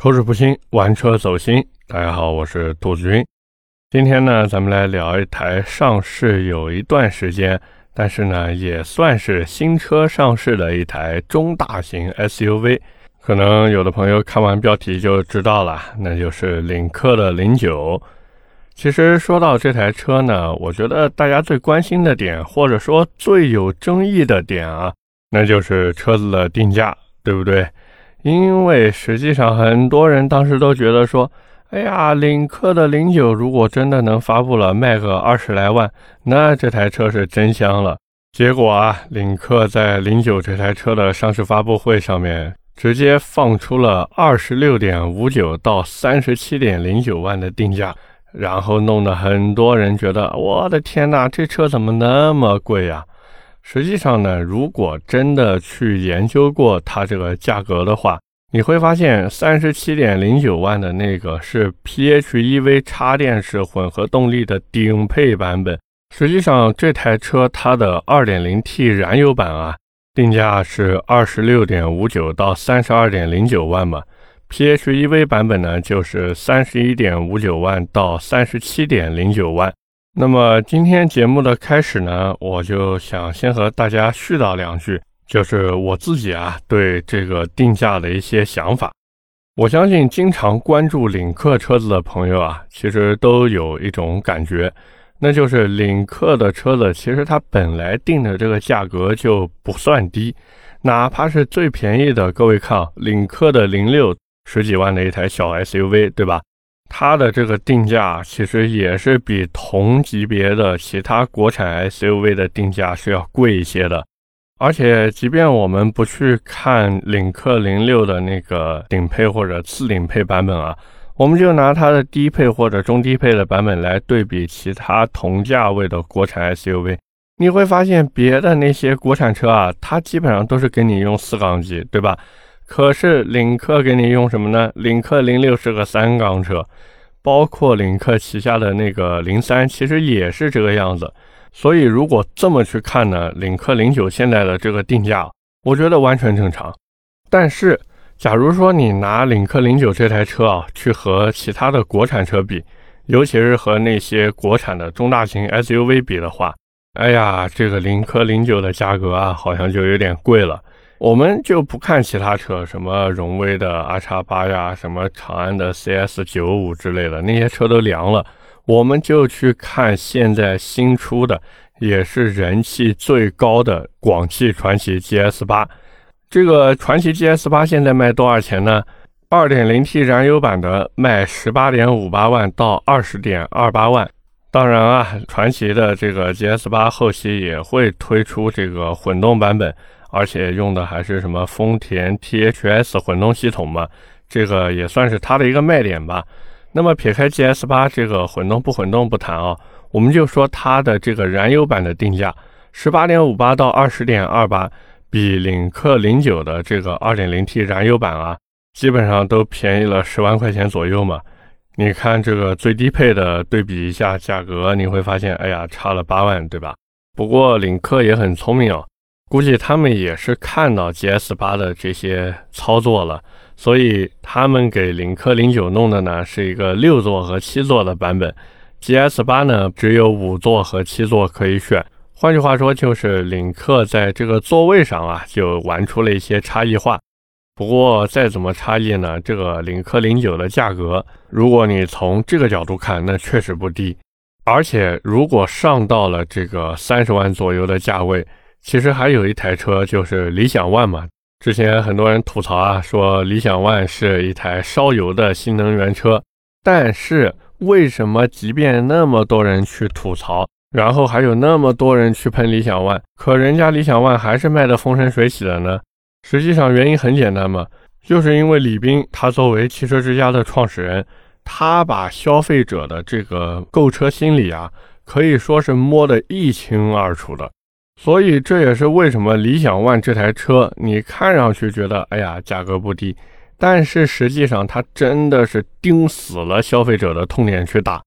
口齿不清，玩车走心。大家好，我是兔子君。今天呢，咱们来聊一台上市有一段时间，但是呢，也算是新车上市的一台中大型 SUV。可能有的朋友看完标题就知道了，那就是领克的零九。其实说到这台车呢，我觉得大家最关心的点，或者说最有争议的点啊，那就是车子的定价，对不对？因为实际上很多人当时都觉得说，哎呀，领克的零九如果真的能发布了，卖个二十来万，那这台车是真香了。结果啊，领克在零九这台车的上市发布会上面，直接放出了二十六点五九到三十七点零九万的定价，然后弄得很多人觉得，我的天哪，这车怎么那么贵呀？实际上呢，如果真的去研究过它这个价格的话，你会发现三十七点零九万的那个是 PHEV 插电式混合动力的顶配版本。实际上这台车它的二点零 T 燃油版啊，定价是二十六点五九到三十二点零九万嘛，PHEV 版本呢就是三十一点五九万到三十七点零九万。那么今天节目的开始呢，我就想先和大家絮叨两句，就是我自己啊对这个定价的一些想法。我相信经常关注领克车子的朋友啊，其实都有一种感觉，那就是领克的车子其实它本来定的这个价格就不算低，哪怕是最便宜的，各位看，领克的零六十几万的一台小 SUV，对吧？它的这个定价其实也是比同级别的其他国产 SUV 的定价是要贵一些的，而且即便我们不去看领克零六的那个顶配或者次顶配版本啊，我们就拿它的低配或者中低配的版本来对比其他同价位的国产 SUV，你会发现别的那些国产车啊，它基本上都是给你用四缸机，对吧？可是领克给你用什么呢？领克零六是个三缸车，包括领克旗下的那个零三，其实也是这个样子。所以如果这么去看呢，领克零九现在的这个定价，我觉得完全正常。但是，假如说你拿领克零九这台车啊，去和其他的国产车比，尤其是和那些国产的中大型 SUV 比的话，哎呀，这个领克零九的价格啊，好像就有点贵了。我们就不看其他车，什么荣威的 R 叉八呀，什么长安的 CS 九五之类的，那些车都凉了。我们就去看现在新出的，也是人气最高的广汽传祺 GS 八。这个传祺 GS 八现在卖多少钱呢？二点零 T 燃油版的卖十八点五八万到二十点二八万。当然啊，传祺的这个 GS 八后期也会推出这个混动版本。而且用的还是什么丰田 THS 混动系统嘛，这个也算是它的一个卖点吧。那么撇开 GS 八这个混动不混动不谈啊，我们就说它的这个燃油版的定价，十八点五八到二十点二八，比领克零九的这个二点零 T 燃油版啊，基本上都便宜了十万块钱左右嘛。你看这个最低配的对比一下价格，你会发现，哎呀，差了八万，对吧？不过领克也很聪明哦。估计他们也是看到 GS 八的这些操作了，所以他们给领克零九弄的呢是一个六座和七座的版本，GS 八呢只有五座和七座可以选。换句话说，就是领克在这个座位上啊就玩出了一些差异化。不过再怎么差异呢，这个领克零九的价格，如果你从这个角度看，那确实不低。而且如果上到了这个三十万左右的价位。其实还有一台车，就是理想 ONE 嘛。之前很多人吐槽啊，说理想 ONE 是一台烧油的新能源车。但是为什么即便那么多人去吐槽，然后还有那么多人去喷理想 ONE，可人家理想 ONE 还是卖得风生水起的呢？实际上原因很简单嘛，就是因为李斌他作为汽车之家的创始人，他把消费者的这个购车心理啊，可以说是摸得一清二楚的。所以这也是为什么理想 ONE 这台车，你看上去觉得，哎呀，价格不低，但是实际上它真的是盯死了消费者的痛点去打。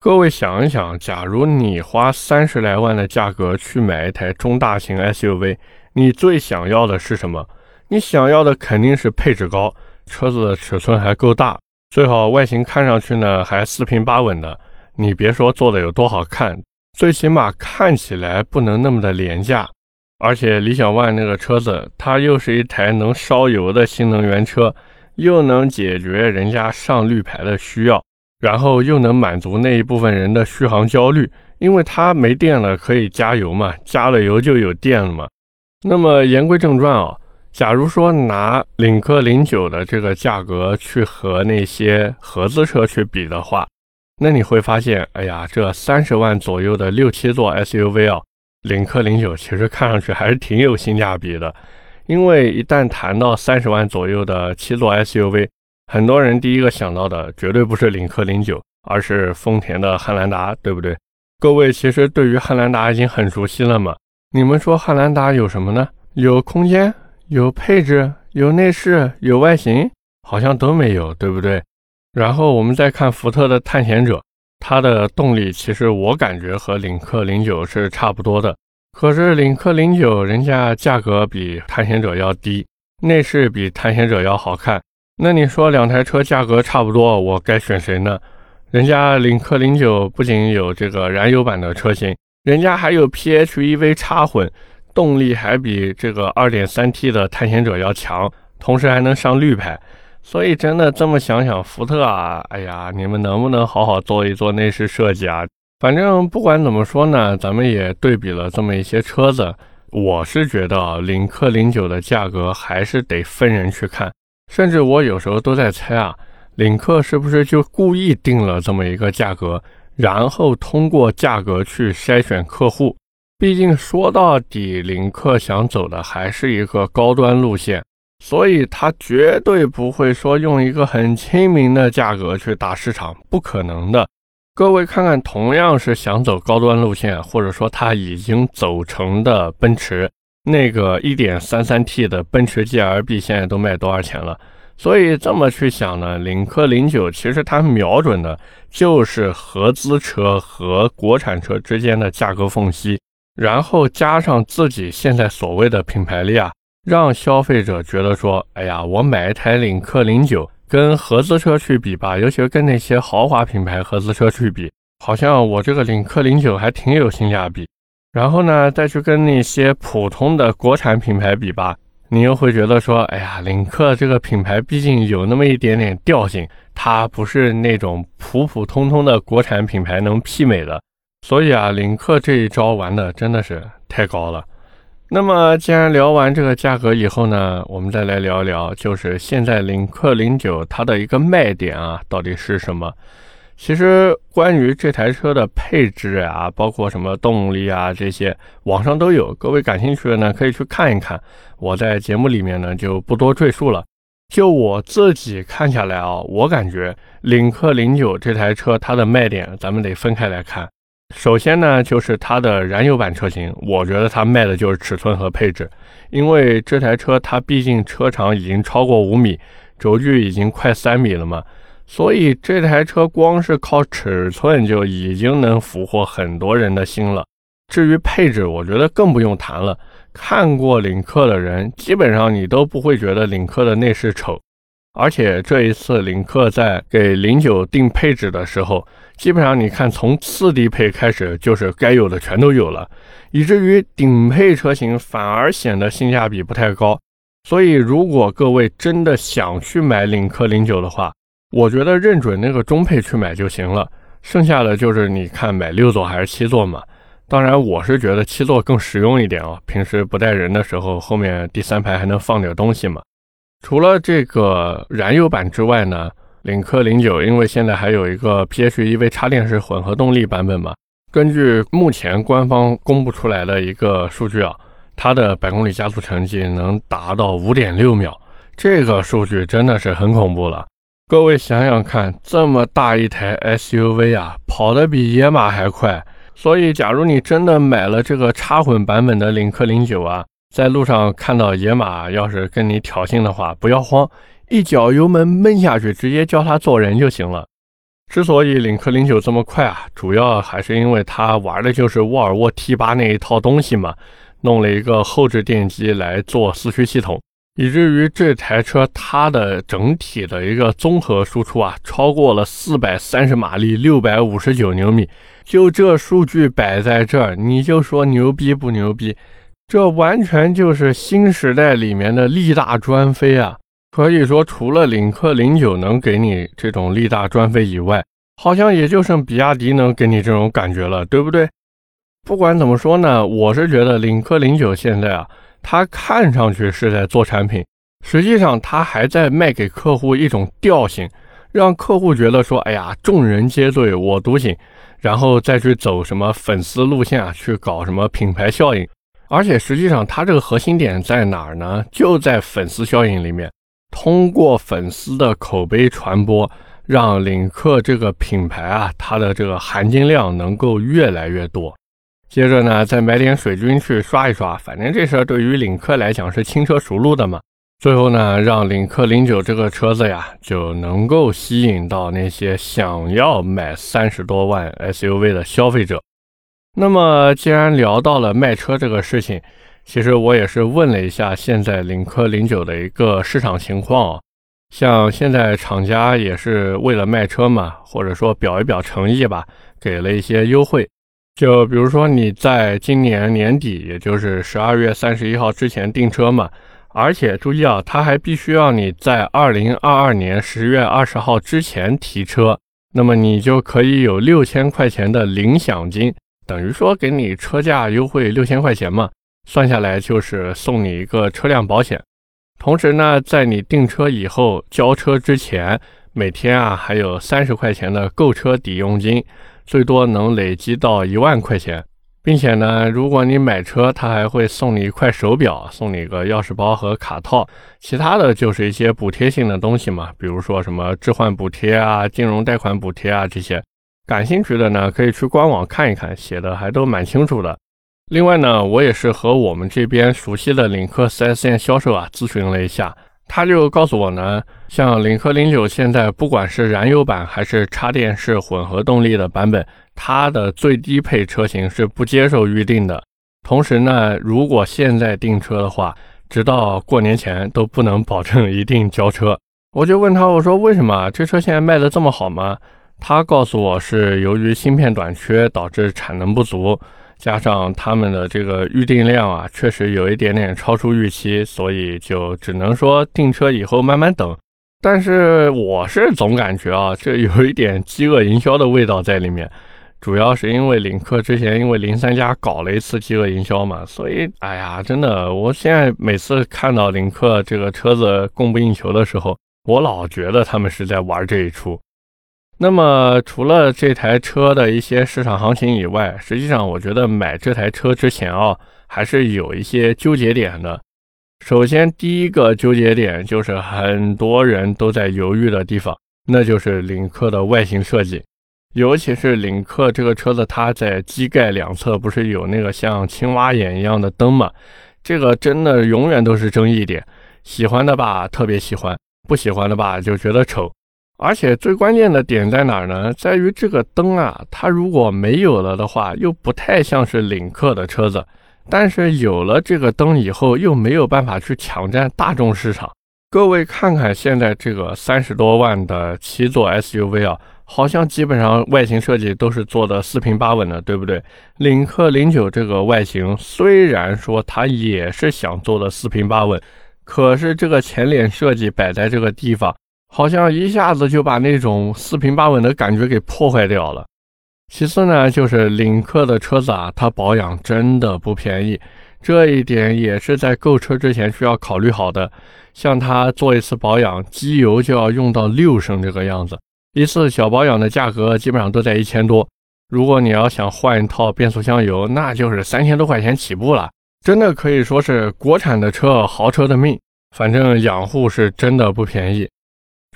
各位想一想，假如你花三十来万的价格去买一台中大型 SUV，你最想要的是什么？你想要的肯定是配置高，车子的尺寸还够大，最好外形看上去呢还四平八稳的。你别说做的有多好看，最起码看起来不能那么的廉价。而且理想 ONE 那个车子，它又是一台能烧油的新能源车，又能解决人家上绿牌的需要，然后又能满足那一部分人的续航焦虑，因为它没电了可以加油嘛，加了油就有电了嘛。那么言归正传啊，假如说拿领克零九的这个价格去和那些合资车去比的话，那你会发现，哎呀，这三十万左右的六七座 SUV 啊。领克零九其实看上去还是挺有性价比的，因为一旦谈到三十万左右的七座 SUV，很多人第一个想到的绝对不是领克零九，而是丰田的汉兰达，对不对？各位其实对于汉兰达已经很熟悉了嘛？你们说汉兰达有什么呢？有空间，有配置，有内饰，有外形，好像都没有，对不对？然后我们再看福特的探险者。它的动力其实我感觉和领克零九是差不多的，可是领克零九人家价格比探险者要低，内饰比探险者要好看。那你说两台车价格差不多，我该选谁呢？人家领克零九不仅有这个燃油版的车型，人家还有 PHEV 插混，动力还比这个 2.3T 的探险者要强，同时还能上绿牌。所以真的这么想想，福特啊，哎呀，你们能不能好好做一做内饰设计啊？反正不管怎么说呢，咱们也对比了这么一些车子，我是觉得啊，领克零九的价格还是得分人去看。甚至我有时候都在猜啊，领克是不是就故意定了这么一个价格，然后通过价格去筛选客户？毕竟说到底，领克想走的还是一个高端路线。所以他绝对不会说用一个很亲民的价格去打市场，不可能的。各位看看，同样是想走高端路线，或者说他已经走成的奔驰，那个 1.33T 的奔驰 GLB 现在都卖多少钱了？所以这么去想呢，领克零九其实它瞄准的就是合资车和国产车之间的价格缝隙，然后加上自己现在所谓的品牌力啊。让消费者觉得说，哎呀，我买一台领克零九跟合资车去比吧，尤其是跟那些豪华品牌合资车去比，好像我这个领克零九还挺有性价比。然后呢，再去跟那些普通的国产品牌比吧，你又会觉得说，哎呀，领克这个品牌毕竟有那么一点点调性，它不是那种普普通通的国产品牌能媲美的。所以啊，领克这一招玩的真的是太高了。那么，既然聊完这个价格以后呢，我们再来聊一聊，就是现在领克零九它的一个卖点啊，到底是什么？其实关于这台车的配置啊，包括什么动力啊这些，网上都有。各位感兴趣的呢，可以去看一看。我在节目里面呢就不多赘述了。就我自己看下来啊，我感觉领克零九这台车它的卖点，咱们得分开来看。首先呢，就是它的燃油版车型，我觉得它卖的就是尺寸和配置，因为这台车它毕竟车长已经超过五米，轴距已经快三米了嘛，所以这台车光是靠尺寸就已经能俘获很多人的心了。至于配置，我觉得更不用谈了。看过领克的人，基本上你都不会觉得领克的内饰丑。而且这一次领克在给零九定配置的时候，基本上你看从次低配开始就是该有的全都有了，以至于顶配车型反而显得性价比不太高。所以如果各位真的想去买领克零九的话，我觉得认准那个中配去买就行了，剩下的就是你看买六座还是七座嘛。当然我是觉得七座更实用一点哦，平时不带人的时候，后面第三排还能放点东西嘛。除了这个燃油版之外呢，领克零九因为现在还有一个 PHEV 插电式混合动力版本嘛，根据目前官方公布出来的一个数据啊，它的百公里加速成绩能达到五点六秒，这个数据真的是很恐怖了。各位想想看，这么大一台 SUV 啊，跑得比野马还快，所以假如你真的买了这个插混版本的领克零九啊。在路上看到野马，要是跟你挑衅的话，不要慌，一脚油门闷下去，直接教他做人就行了。之所以领克零九这么快啊，主要还是因为它玩的就是沃尔沃 T 八那一套东西嘛，弄了一个后置电机来做四驱系统，以至于这台车它的整体的一个综合输出啊，超过了四百三十马力，六百五十九牛米。就这数据摆在这儿，你就说牛逼不牛逼？这完全就是新时代里面的力大专飞啊！可以说，除了领克零九能给你这种力大专飞以外，好像也就剩比亚迪能给你这种感觉了，对不对？不管怎么说呢，我是觉得领克零九现在啊。它看上去是在做产品，实际上它还在卖给客户一种调性，让客户觉得说，哎呀，众人皆醉我独醒，然后再去走什么粉丝路线啊，去搞什么品牌效应。而且实际上它这个核心点在哪儿呢？就在粉丝效应里面，通过粉丝的口碑传播，让领克这个品牌啊，它的这个含金量能够越来越多。接着呢，再买点水军去刷一刷，反正这事儿对于领克来讲是轻车熟路的嘛。最后呢，让领克零九这个车子呀，就能够吸引到那些想要买三十多万 SUV 的消费者。那么，既然聊到了卖车这个事情，其实我也是问了一下现在领克零九的一个市场情况啊。像现在厂家也是为了卖车嘛，或者说表一表诚意吧，给了一些优惠。就比如说你在今年年底，也就是十二月三十一号之前订车嘛，而且注意啊，他还必须要你在二零二二年十月二十号之前提车，那么你就可以有六千块钱的领享金，等于说给你车价优惠六千块钱嘛，算下来就是送你一个车辆保险。同时呢，在你订车以后交车之前，每天啊还有三十块钱的购车抵佣金。最多能累积到一万块钱，并且呢，如果你买车，他还会送你一块手表，送你一个钥匙包和卡套，其他的就是一些补贴性的东西嘛，比如说什么置换补贴啊、金融贷款补贴啊这些。感兴趣的呢，可以去官网看一看，写的还都蛮清楚的。另外呢，我也是和我们这边熟悉的领克 4S 店销售啊咨询了一下。他就告诉我呢，像领克零九现在不管是燃油版还是插电式混合动力的版本，它的最低配车型是不接受预定的。同时呢，如果现在订车的话，直到过年前都不能保证一定交车。我就问他，我说为什么这车现在卖的这么好吗？他告诉我是由于芯片短缺导致产能不足。加上他们的这个预订量啊，确实有一点点超出预期，所以就只能说订车以后慢慢等。但是我是总感觉啊，这有一点饥饿营销的味道在里面。主要是因为领克之前因为零三加搞了一次饥饿营销嘛，所以哎呀，真的，我现在每次看到领克这个车子供不应求的时候，我老觉得他们是在玩这一出。那么，除了这台车的一些市场行情以外，实际上我觉得买这台车之前啊，还是有一些纠结点的。首先，第一个纠结点就是很多人都在犹豫的地方，那就是领克的外形设计，尤其是领克这个车子，它在机盖两侧不是有那个像青蛙眼一样的灯吗？这个真的永远都是争议点。喜欢的吧，特别喜欢；不喜欢的吧，就觉得丑。而且最关键的点在哪儿呢？在于这个灯啊，它如果没有了的话，又不太像是领克的车子；但是有了这个灯以后，又没有办法去抢占大众市场。各位看看现在这个三十多万的七座 SUV 啊，好像基本上外形设计都是做的四平八稳的，对不对？领克零九这个外形虽然说它也是想做的四平八稳，可是这个前脸设计摆在这个地方。好像一下子就把那种四平八稳的感觉给破坏掉了。其次呢，就是领克的车子啊，它保养真的不便宜，这一点也是在购车之前需要考虑好的。像它做一次保养，机油就要用到六升这个样子，一次小保养的价格基本上都在一千多。如果你要想换一套变速箱油，那就是三千多块钱起步了，真的可以说是国产的车豪车的命。反正养护是真的不便宜。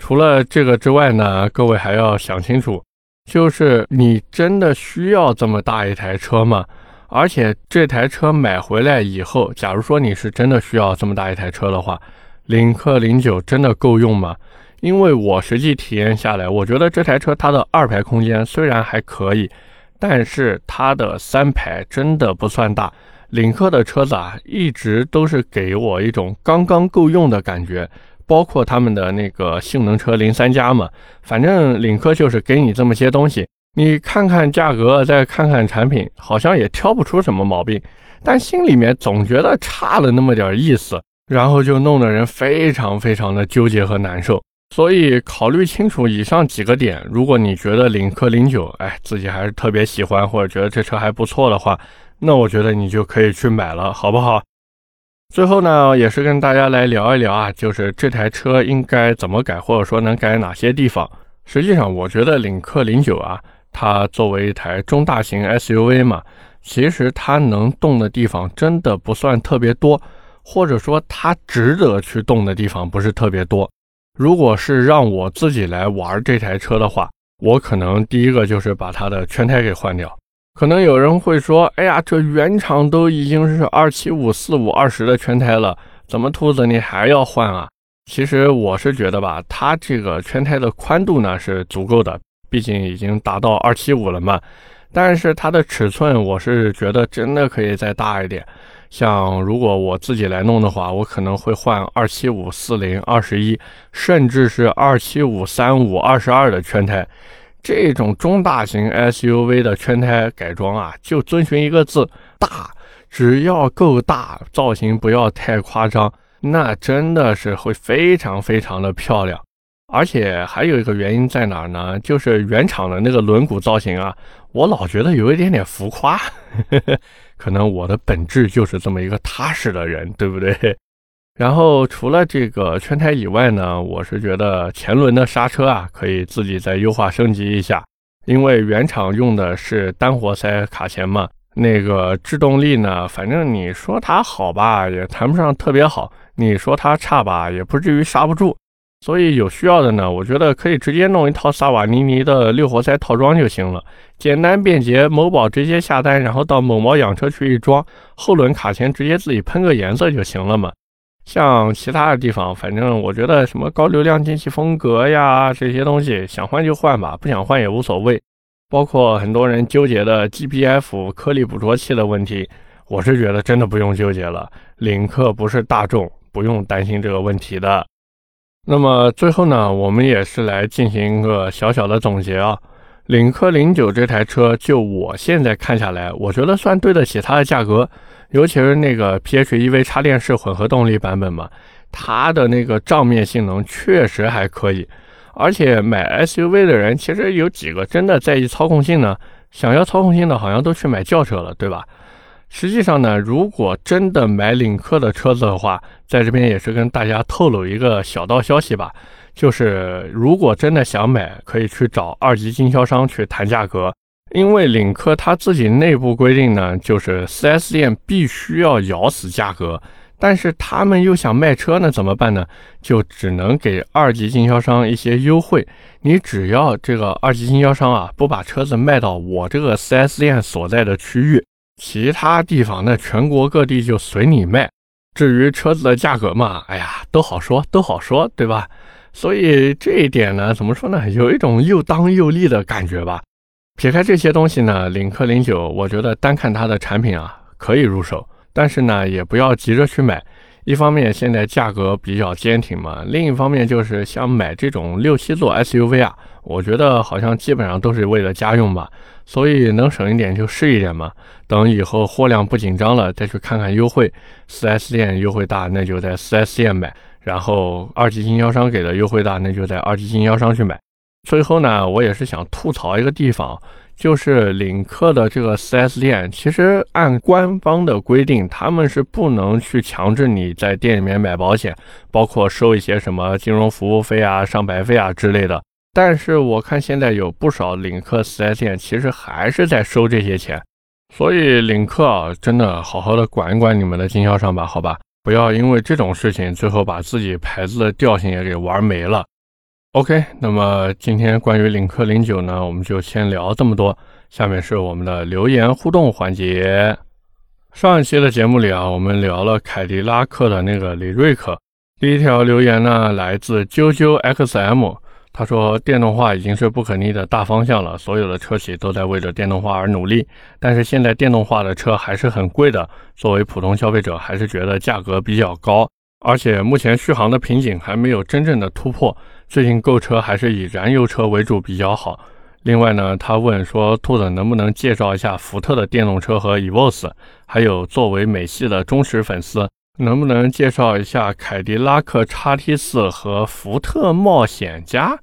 除了这个之外呢，各位还要想清楚，就是你真的需要这么大一台车吗？而且这台车买回来以后，假如说你是真的需要这么大一台车的话，领克零九真的够用吗？因为我实际体验下来，我觉得这台车它的二排空间虽然还可以，但是它的三排真的不算大，领克的车子啊，一直都是给我一种刚刚够用的感觉，包括他们的那个性能车零三加嘛，反正领克就是给你这么些东西，你看看价格，再看看产品，好像也挑不出什么毛病，但心里面总觉得差了那么点意思，然后就弄得人非常非常的纠结和难受。所以考虑清楚以上几个点，如果你觉得领克零九，哎，自己还是特别喜欢，或者觉得这车还不错的话。那我觉得你就可以去买了，好不好？最后呢，也是跟大家来聊一聊啊，就是这台车应该怎么改，或者说能改哪些地方。实际上，我觉得领克零九啊，它作为一台中大型 SUV 嘛，其实它能动的地方真的不算特别多，或者说它值得去动的地方不是特别多。如果是让我自己来玩这台车的话，我可能第一个就是把它的圈胎给换掉。可能有人会说：“哎呀，这原厂都已经是二七五四五二十的圈胎了，怎么兔子你还要换啊？”其实我是觉得吧，它这个圈胎的宽度呢是足够的，毕竟已经达到二七五了嘛。但是它的尺寸，我是觉得真的可以再大一点。像如果我自己来弄的话，我可能会换二七五四零二十一，甚至是二七五三五二十二的圈胎。这种中大型 SUV 的圈胎改装啊，就遵循一个字大，只要够大，造型不要太夸张，那真的是会非常非常的漂亮。而且还有一个原因在哪儿呢？就是原厂的那个轮毂造型啊，我老觉得有一点点浮夸，可能我的本质就是这么一个踏实的人，对不对？然后除了这个圈胎以外呢，我是觉得前轮的刹车啊，可以自己再优化升级一下。因为原厂用的是单活塞卡钳嘛，那个制动力呢，反正你说它好吧，也谈不上特别好；你说它差吧，也不至于刹不住。所以有需要的呢，我觉得可以直接弄一套萨瓦尼尼的六活塞套装就行了，简单便捷。某宝直接下单，然后到某猫养车去一装，后轮卡钳直接自己喷个颜色就行了嘛。像其他的地方，反正我觉得什么高流量进气风格呀这些东西，想换就换吧，不想换也无所谓。包括很多人纠结的 GPF 颗粒捕捉器的问题，我是觉得真的不用纠结了。领克不是大众，不用担心这个问题的。那么最后呢，我们也是来进行一个小小的总结啊。领克零九这台车，就我现在看下来，我觉得算对得起它的价格。尤其是那个 PHEV 插电式混合动力版本嘛，它的那个账面性能确实还可以。而且买 SUV 的人其实有几个真的在意操控性呢？想要操控性的，好像都去买轿车了，对吧？实际上呢，如果真的买领克的车子的话，在这边也是跟大家透露一个小道消息吧，就是如果真的想买，可以去找二级经销商去谈价格。因为领克它自己内部规定呢，就是 4S 店必须要咬死价格，但是他们又想卖车呢，怎么办呢？就只能给二级经销商一些优惠。你只要这个二级经销商啊，不把车子卖到我这个 4S 店所在的区域，其他地方那全国各地就随你卖。至于车子的价格嘛，哎呀，都好说，都好说，对吧？所以这一点呢，怎么说呢？有一种又当又立的感觉吧。撇开这些东西呢，领克零九，我觉得单看它的产品啊，可以入手，但是呢，也不要急着去买。一方面现在价格比较坚挺嘛，另一方面就是像买这种六七座 SUV 啊，我觉得好像基本上都是为了家用吧，所以能省一点就是一点嘛。等以后货量不紧张了，再去看看优惠，4S 店优惠大，那就在 4S 店买；然后二级经销商给的优惠大，那就在二级经销商去买。最后呢，我也是想吐槽一个地方，就是领克的这个 4S 店，其实按官方的规定，他们是不能去强制你在店里面买保险，包括收一些什么金融服务费啊、上牌费啊之类的。但是我看现在有不少领克 4S 店，其实还是在收这些钱。所以领克啊，真的好好的管一管你们的经销商吧，好吧，不要因为这种事情，最后把自己牌子的调性也给玩没了。OK，那么今天关于领克零九呢，我们就先聊这么多。下面是我们的留言互动环节。上一期的节目里啊，我们聊了凯迪拉克的那个李瑞克。第一条留言呢，来自啾啾 XM，他说，电动化已经是不可逆的大方向了，所有的车企都在为着电动化而努力。但是现在电动化的车还是很贵的，作为普通消费者还是觉得价格比较高，而且目前续航的瓶颈还没有真正的突破。最近购车还是以燃油车为主比较好。另外呢，他问说，兔子能不能介绍一下福特的电动车和 EVOS？还有作为美系的忠实粉丝。能不能介绍一下凯迪拉克 XT4 和福特冒险家？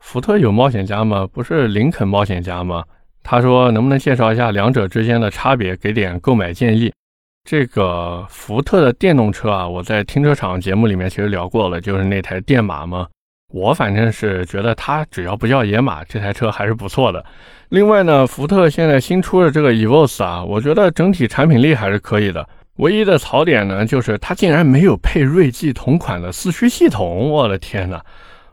福特有冒险家吗？不是林肯冒险家吗？他说能不能介绍一下两者之间的差别，给点购买建议？这个福特的电动车啊，我在停车场节目里面其实聊过了，就是那台电马嘛。我反正是觉得它只要不叫野马，这台车还是不错的。另外呢，福特现在新出的这个 EVOS 啊，我觉得整体产品力还是可以的。唯一的槽点呢，就是它竟然没有配锐际同款的四驱系统。我的天呐，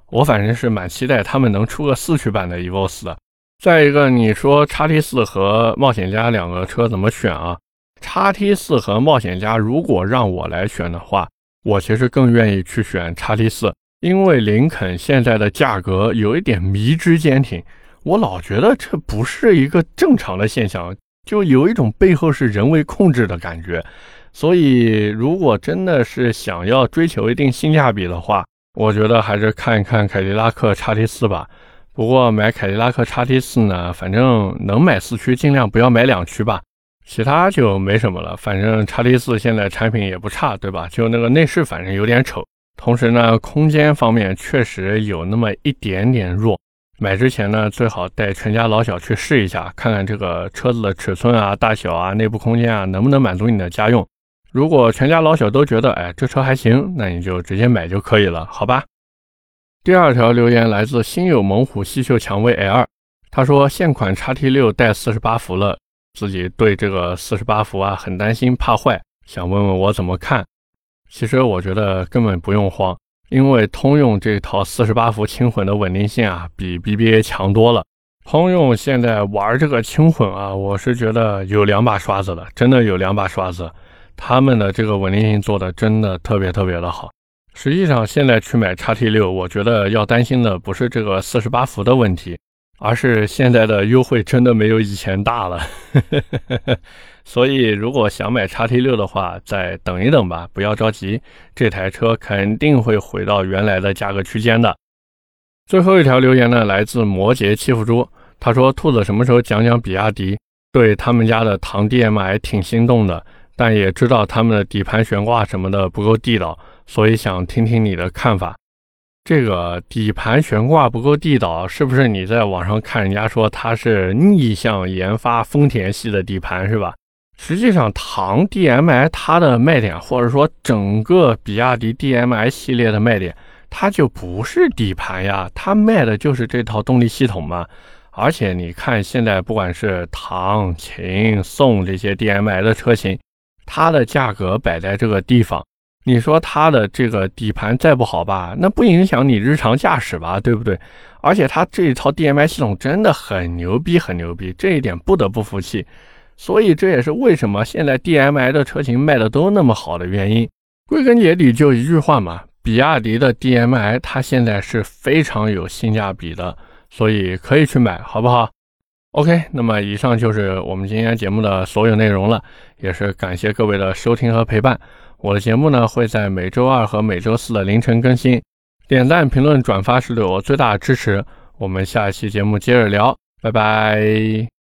我反正是蛮期待他们能出个四驱版的 EVOS 的。再一个，你说叉 T 四和冒险家两个车怎么选啊？叉 T 四和冒险家，如果让我来选的话，我其实更愿意去选叉 T 四，因为林肯现在的价格有一点迷之坚挺，我老觉得这不是一个正常的现象。就有一种背后是人为控制的感觉，所以如果真的是想要追求一定性价比的话，我觉得还是看一看凯迪拉克叉 T 四吧。不过买凯迪拉克叉 T 四呢，反正能买四驱尽量不要买两驱吧，其他就没什么了。反正叉 T 四现在产品也不差，对吧？就那个内饰反正有点丑，同时呢，空间方面确实有那么一点点弱。买之前呢，最好带全家老小去试一下，看看这个车子的尺寸啊、大小啊、内部空间啊，能不能满足你的家用。如果全家老小都觉得，哎，这车还行，那你就直接买就可以了，好吧？第二条留言来自心有猛虎细嗅蔷薇 L，他说现款 XT6 带四十八伏了，自己对这个四十八伏啊很担心，怕坏，想问问我怎么看。其实我觉得根本不用慌。因为通用这套四十八伏轻混的稳定性啊，比 BBA 强多了。通用现在玩这个轻混啊，我是觉得有两把刷子的，真的有两把刷子。他们的这个稳定性做的真的特别特别的好。实际上现在去买叉 T 六，我觉得要担心的不是这个四十八伏的问题。而是现在的优惠真的没有以前大了，所以如果想买叉 T 六的话，再等一等吧，不要着急，这台车肯定会回到原来的价格区间的。最后一条留言呢，来自摩羯欺负猪，他说：“兔子什么时候讲讲比亚迪？对他们家的唐 DM-i 挺心动的，但也知道他们的底盘悬挂什么的不够地道，所以想听听你的看法。”这个底盘悬挂不够地道，是不是你在网上看人家说它是逆向研发丰田系的底盘是吧？实际上，唐 DMI 它的卖点，或者说整个比亚迪 DMI 系列的卖点，它就不是底盘呀，它卖的就是这套动力系统嘛。而且你看，现在不管是唐、秦、宋这些 DMI 的车型，它的价格摆在这个地方。你说它的这个底盘再不好吧，那不影响你日常驾驶吧，对不对？而且它这一套 DMI 系统真的很牛逼，很牛逼，这一点不得不服气。所以这也是为什么现在 DMI 的车型卖的都那么好的原因。归根结底就一句话嘛，比亚迪的 DMI 它现在是非常有性价比的，所以可以去买，好不好？OK，那么以上就是我们今天节目的所有内容了，也是感谢各位的收听和陪伴。我的节目呢会在每周二和每周四的凌晨更新，点赞、评论、转发是对我最大的支持。我们下一期节目接着聊，拜拜。